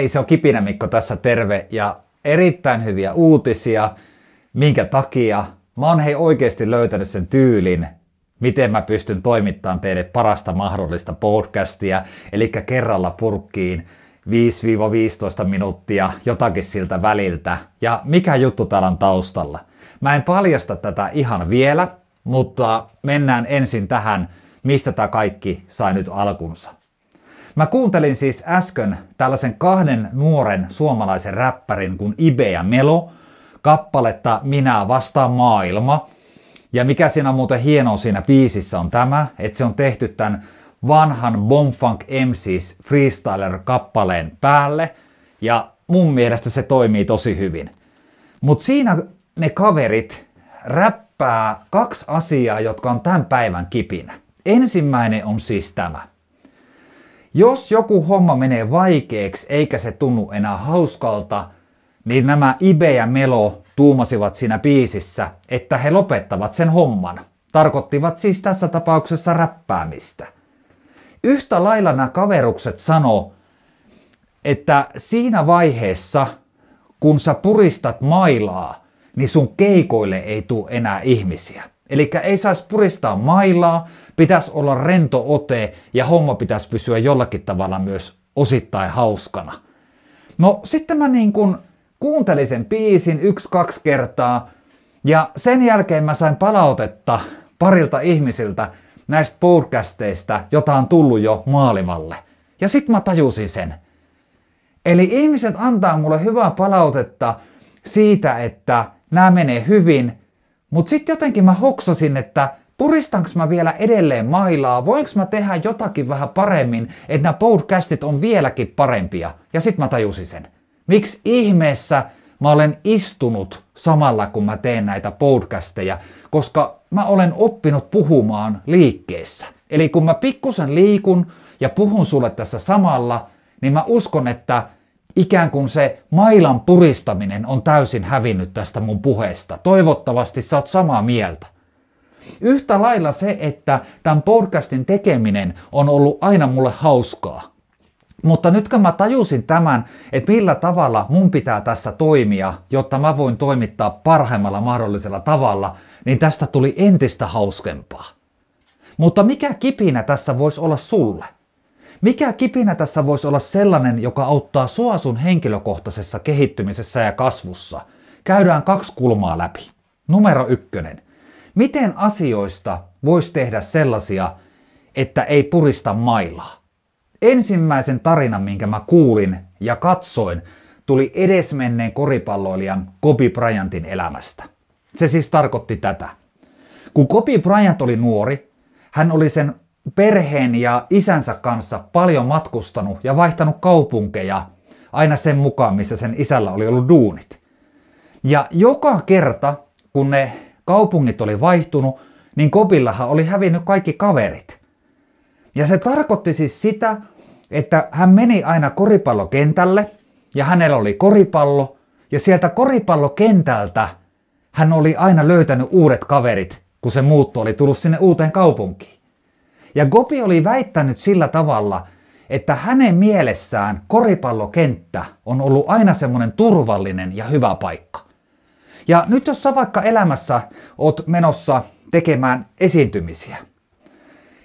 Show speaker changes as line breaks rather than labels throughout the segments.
Hei, se on Kipinä Mikko tässä terve ja erittäin hyviä uutisia, minkä takia mä oon hei oikeasti löytänyt sen tyylin, miten mä pystyn toimittamaan teille parasta mahdollista podcastia, eli kerralla purkkiin 5-15 minuuttia jotakin siltä väliltä. Ja mikä juttu täällä on taustalla? Mä en paljasta tätä ihan vielä, mutta mennään ensin tähän, mistä tämä kaikki sai nyt alkunsa. Mä kuuntelin siis äsken tällaisen kahden nuoren suomalaisen räppärin kuin Ibe ja Melo kappaletta Minä vastaan maailma. Ja mikä siinä on muuten hienoa siinä biisissä on tämä, että se on tehty tämän vanhan Bomfunk MCs freestyler-kappaleen päälle. Ja mun mielestä se toimii tosi hyvin. Mutta siinä ne kaverit räppää kaksi asiaa, jotka on tämän päivän kipinä. Ensimmäinen on siis tämä. Jos joku homma menee vaikeaksi eikä se tunnu enää hauskalta, niin nämä Ibe ja Melo tuumasivat siinä biisissä, että he lopettavat sen homman. Tarkoittivat siis tässä tapauksessa räppäämistä. Yhtä lailla nämä kaverukset sano, että siinä vaiheessa, kun sä puristat mailaa, niin sun keikoille ei tule enää ihmisiä. Eli ei saisi puristaa mailaa, pitäisi olla rento ote ja homma pitäisi pysyä jollakin tavalla myös osittain hauskana. No sitten mä niin kun kuuntelin sen biisin yksi-kaksi kertaa ja sen jälkeen mä sain palautetta parilta ihmisiltä näistä podcasteista, jota on tullut jo maailmalle. Ja sitten mä tajusin sen. Eli ihmiset antaa mulle hyvää palautetta siitä, että nämä menee hyvin, mutta sitten jotenkin mä hoksasin, että puristanko mä vielä edelleen mailaa, voinko mä tehdä jotakin vähän paremmin, että nämä podcastit on vieläkin parempia. Ja sitten mä tajusin sen. Miksi ihmeessä mä olen istunut samalla kun mä teen näitä podcasteja, koska mä olen oppinut puhumaan liikkeessä. Eli kun mä pikkusen liikun ja puhun sulle tässä samalla, niin mä uskon, että ikään kuin se mailan puristaminen on täysin hävinnyt tästä mun puheesta. Toivottavasti sä oot samaa mieltä. Yhtä lailla se, että tämän podcastin tekeminen on ollut aina mulle hauskaa. Mutta nyt kun mä tajusin tämän, että millä tavalla mun pitää tässä toimia, jotta mä voin toimittaa parhaimmalla mahdollisella tavalla, niin tästä tuli entistä hauskempaa. Mutta mikä kipinä tässä voisi olla sulle? Mikä kipinä tässä voisi olla sellainen, joka auttaa sua sun henkilökohtaisessa kehittymisessä ja kasvussa? Käydään kaksi kulmaa läpi. Numero ykkönen. Miten asioista voisi tehdä sellaisia, että ei purista mailaa? Ensimmäisen tarinan, minkä mä kuulin ja katsoin, tuli edesmenneen koripalloilijan Kobe Bryantin elämästä. Se siis tarkoitti tätä. Kun Kobe Bryant oli nuori, hän oli sen perheen ja isänsä kanssa paljon matkustanut ja vaihtanut kaupunkeja aina sen mukaan, missä sen isällä oli ollut duunit. Ja joka kerta, kun ne kaupungit oli vaihtunut, niin Kobillahan oli hävinnyt kaikki kaverit. Ja se tarkoitti siis sitä, että hän meni aina koripallokentälle ja hänellä oli koripallo ja sieltä koripallokentältä hän oli aina löytänyt uudet kaverit, kun se muutto oli tullut sinne uuteen kaupunkiin. Ja Gopi oli väittänyt sillä tavalla, että hänen mielessään koripallokenttä on ollut aina semmoinen turvallinen ja hyvä paikka. Ja nyt jos sä vaikka elämässä oot menossa tekemään esiintymisiä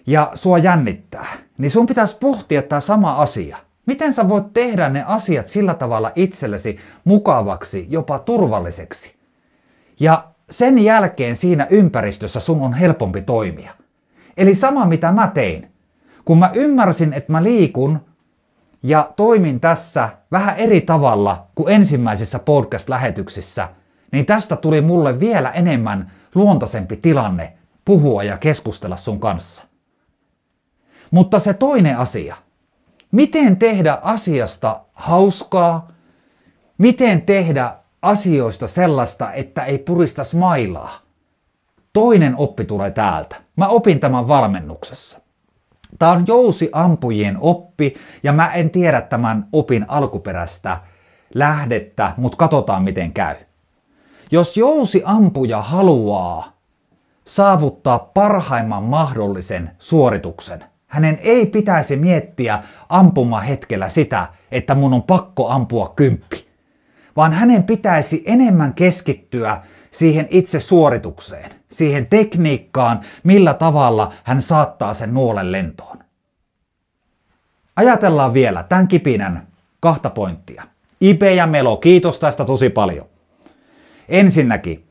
ja sua jännittää, niin sun pitäisi pohtia tämä sama asia. Miten sä voit tehdä ne asiat sillä tavalla itsellesi mukavaksi, jopa turvalliseksi? Ja sen jälkeen siinä ympäristössä sun on helpompi toimia. Eli sama mitä mä tein. Kun mä ymmärsin, että mä liikun ja toimin tässä vähän eri tavalla kuin ensimmäisissä podcast-lähetyksissä, niin tästä tuli mulle vielä enemmän luontaisempi tilanne puhua ja keskustella sun kanssa. Mutta se toinen asia. Miten tehdä asiasta hauskaa? Miten tehdä asioista sellaista, että ei purista mailaa? Toinen oppi tulee täältä. Mä opin tämän valmennuksessa. Tämä on jousiampujien oppi ja mä en tiedä tämän opin alkuperäistä lähdettä, mutta katsotaan miten käy. Jos jousiampuja haluaa saavuttaa parhaimman mahdollisen suorituksen, Hänen ei pitäisi miettiä ampuma hetkellä sitä, että mun on pakko ampua kymppi, vaan hänen pitäisi enemmän keskittyä siihen itse suoritukseen, siihen tekniikkaan, millä tavalla hän saattaa sen nuolen lentoon. Ajatellaan vielä tämän kipinän kahta pointtia. Ipe ja Melo, kiitos tästä tosi paljon. Ensinnäkin,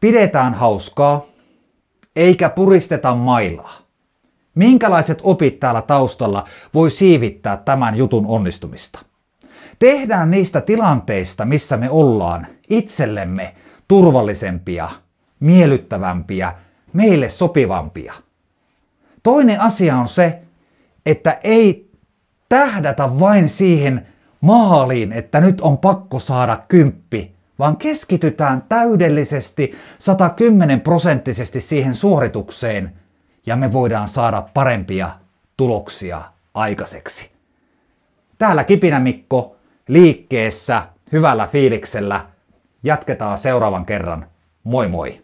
pidetään hauskaa, eikä puristeta mailaa. Minkälaiset opit täällä taustalla voi siivittää tämän jutun onnistumista? Tehdään niistä tilanteista, missä me ollaan, itsellemme turvallisempia, miellyttävämpiä, meille sopivampia. Toinen asia on se, että ei tähdätä vain siihen maaliin, että nyt on pakko saada kymppi, vaan keskitytään täydellisesti 110 prosenttisesti siihen suoritukseen ja me voidaan saada parempia tuloksia aikaiseksi. Täällä Kipinä Mikko liikkeessä hyvällä fiiliksellä. Jatketaan seuraavan kerran. Moi moi!